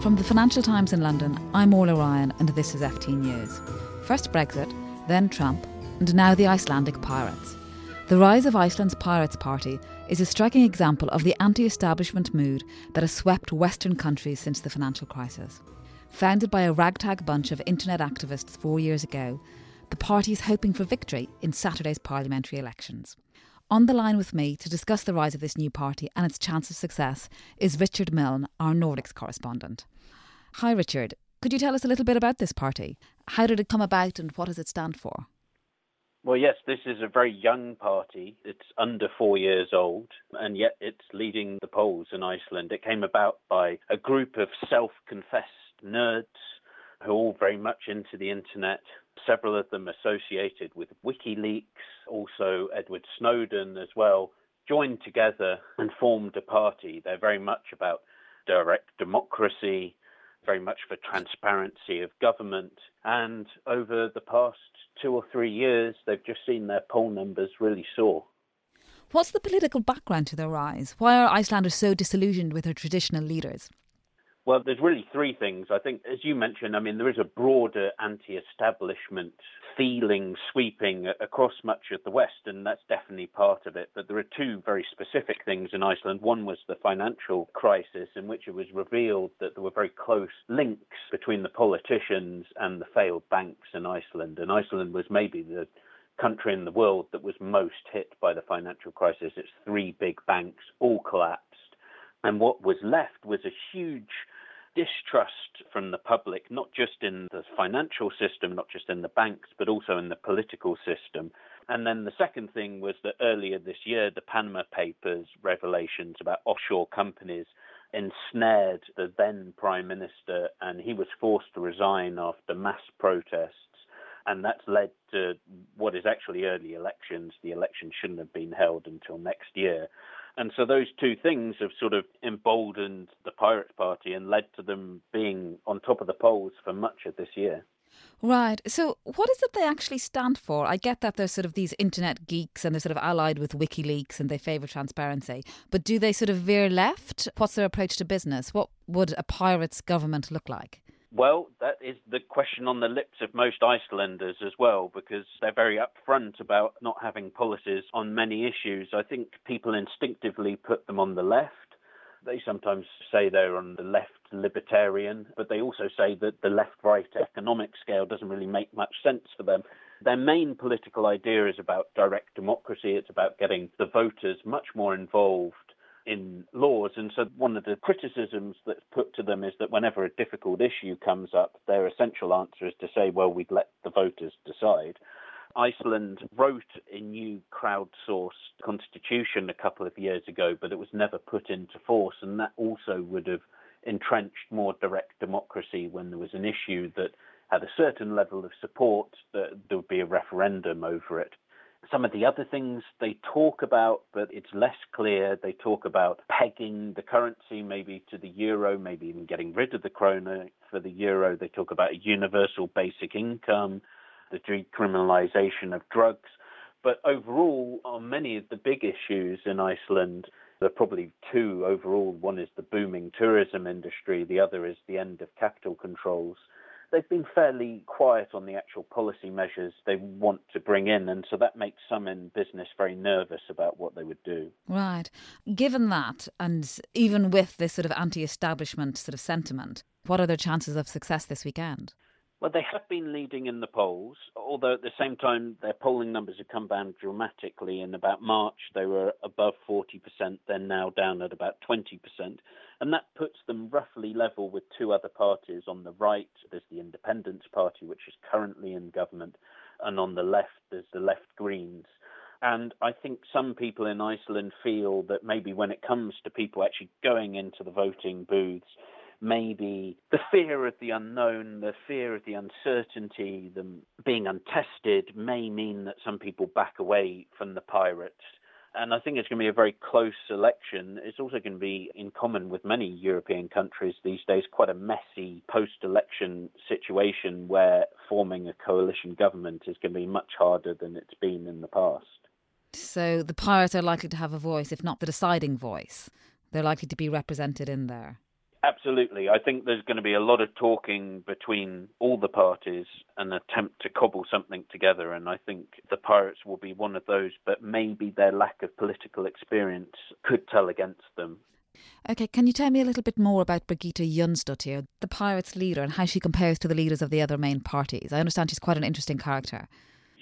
From the Financial Times in London, I'm Orla Ryan, and this is FT News. First Brexit, then Trump, and now the Icelandic pirates. The rise of Iceland's Pirates Party is a striking example of the anti establishment mood that has swept Western countries since the financial crisis. Founded by a ragtag bunch of internet activists four years ago, the party is hoping for victory in Saturday's parliamentary elections. On the line with me to discuss the rise of this new party and its chance of success is Richard Milne, our Nordics correspondent. Hi, Richard. Could you tell us a little bit about this party? How did it come about and what does it stand for? Well, yes, this is a very young party. It's under four years old, and yet it's leading the polls in Iceland. It came about by a group of self confessed nerds who are all very much into the internet, several of them associated with WikiLeaks, also Edward Snowden as well, joined together and formed a party. They're very much about direct democracy, very much for transparency of government. And over the past two or three years, they've just seen their poll numbers really soar. What's the political background to their rise? Why are Icelanders so disillusioned with their traditional leaders? Well, there's really three things. I think, as you mentioned, I mean, there is a broader anti establishment feeling sweeping across much of the West, and that's definitely part of it. But there are two very specific things in Iceland. One was the financial crisis, in which it was revealed that there were very close links between the politicians and the failed banks in Iceland. And Iceland was maybe the country in the world that was most hit by the financial crisis. Its three big banks all collapsed. And what was left was a huge distrust from the public, not just in the financial system, not just in the banks, but also in the political system. And then the second thing was that earlier this year, the Panama Papers revelations about offshore companies ensnared the then Prime Minister, and he was forced to resign after mass protests. And that's led to what is actually early elections. The election shouldn't have been held until next year. And so those two things have sort of emboldened the Pirates Party and led to them being on top of the polls for much of this year. Right. So, what is it they actually stand for? I get that they're sort of these internet geeks and they're sort of allied with WikiLeaks and they favour transparency. But do they sort of veer left? What's their approach to business? What would a pirate's government look like? Well, that is the question on the lips of most Icelanders as well, because they're very upfront about not having policies on many issues. I think people instinctively put them on the left. They sometimes say they're on the left libertarian, but they also say that the left right economic scale doesn't really make much sense for them. Their main political idea is about direct democracy, it's about getting the voters much more involved in laws. And so one of the criticisms that's put to them is that whenever a difficult issue comes up, their essential answer is to say, well, we'd let the voters decide. Iceland wrote a new crowdsourced constitution a couple of years ago, but it was never put into force. And that also would have entrenched more direct democracy when there was an issue that had a certain level of support, that there would be a referendum over it. Some of the other things they talk about, but it's less clear. They talk about pegging the currency maybe to the euro, maybe even getting rid of the krona for the euro. They talk about a universal basic income, the decriminalization of drugs. But overall, on many of the big issues in Iceland, there are probably two overall. One is the booming tourism industry, the other is the end of capital controls they've been fairly quiet on the actual policy measures they want to bring in, and so that makes some in business very nervous about what they would do. Right. Given that, and even with this sort of anti establishment sort of sentiment, what are their chances of success this weekend? Well, they have been leading in the polls, although at the same time their polling numbers have come down dramatically. In about March, they were above 40%, they're now down at about 20%. And that puts them roughly level with two other parties. On the right, there's the Independence Party, which is currently in government, and on the left, there's the Left Greens. And I think some people in Iceland feel that maybe when it comes to people actually going into the voting booths, maybe the fear of the unknown, the fear of the uncertainty, them being untested may mean that some people back away from the pirates. And I think it's going to be a very close election. It's also going to be, in common with many European countries these days, quite a messy post election situation where forming a coalition government is going to be much harder than it's been in the past. So the pirates are likely to have a voice, if not the deciding voice. They're likely to be represented in there. Absolutely. I think there's going to be a lot of talking between all the parties and attempt to cobble something together. And I think the Pirates will be one of those, but maybe their lack of political experience could tell against them. Okay, can you tell me a little bit more about Birgitta Jónsdóttir, the Pirates leader, and how she compares to the leaders of the other main parties? I understand she's quite an interesting character.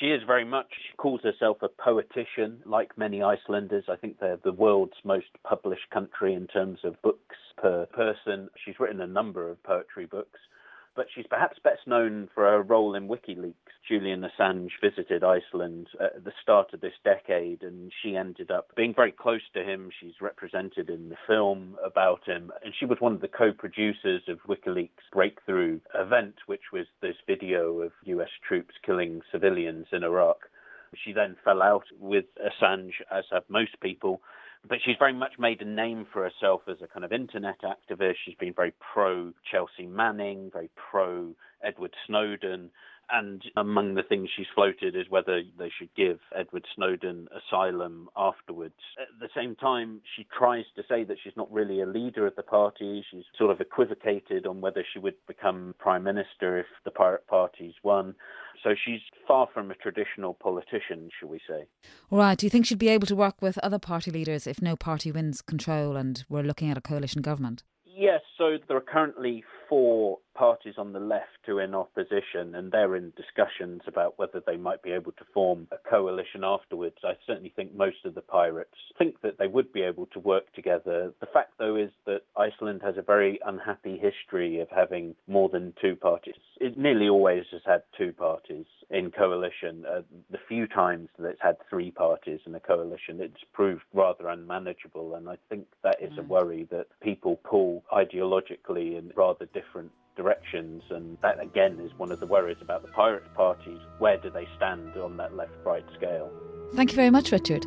She is very much. She calls herself a poetician, like many Icelanders. I think they're the world's most published country in terms of books per person. She's written a number of poetry books but she's perhaps best known for her role in WikiLeaks. Julian Assange visited Iceland at the start of this decade, and she ended up being very close to him. She's represented in the film about him, and she was one of the co producers of WikiLeaks' breakthrough event, which was this video of US troops killing civilians in Iraq. She then fell out with Assange, as have most people, but she's very much made a name for herself as a kind of internet activist. She's been very pro Chelsea Manning, very pro Edward Snowden. And among the things she's floated is whether they should give Edward Snowden asylum afterwards. At the same time, she tries to say that she's not really a leader of the party. She's sort of equivocated on whether she would become prime minister if the Pirate Party's won. So she's far from a traditional politician, shall we say. Right. Do you think she'd be able to work with other party leaders if no party wins control and we're looking at a coalition government? Yes. So there are currently four parties on the left who are in opposition, and they're in discussions about whether they might be able to form a coalition afterwards. I certainly think most of the pirates think that they would be able to work together. The fact, though, is that Iceland has a very unhappy history of having more than two parties. It nearly always has had two parties in coalition. Uh, the few times that it's had three parties in a coalition, it's proved rather unmanageable, and I think that is a worry that people pull ideologically in rather different directions, and that again is one of the worries about the Pirate parties. Where do they stand on that left right scale? Thank you very much, Richard.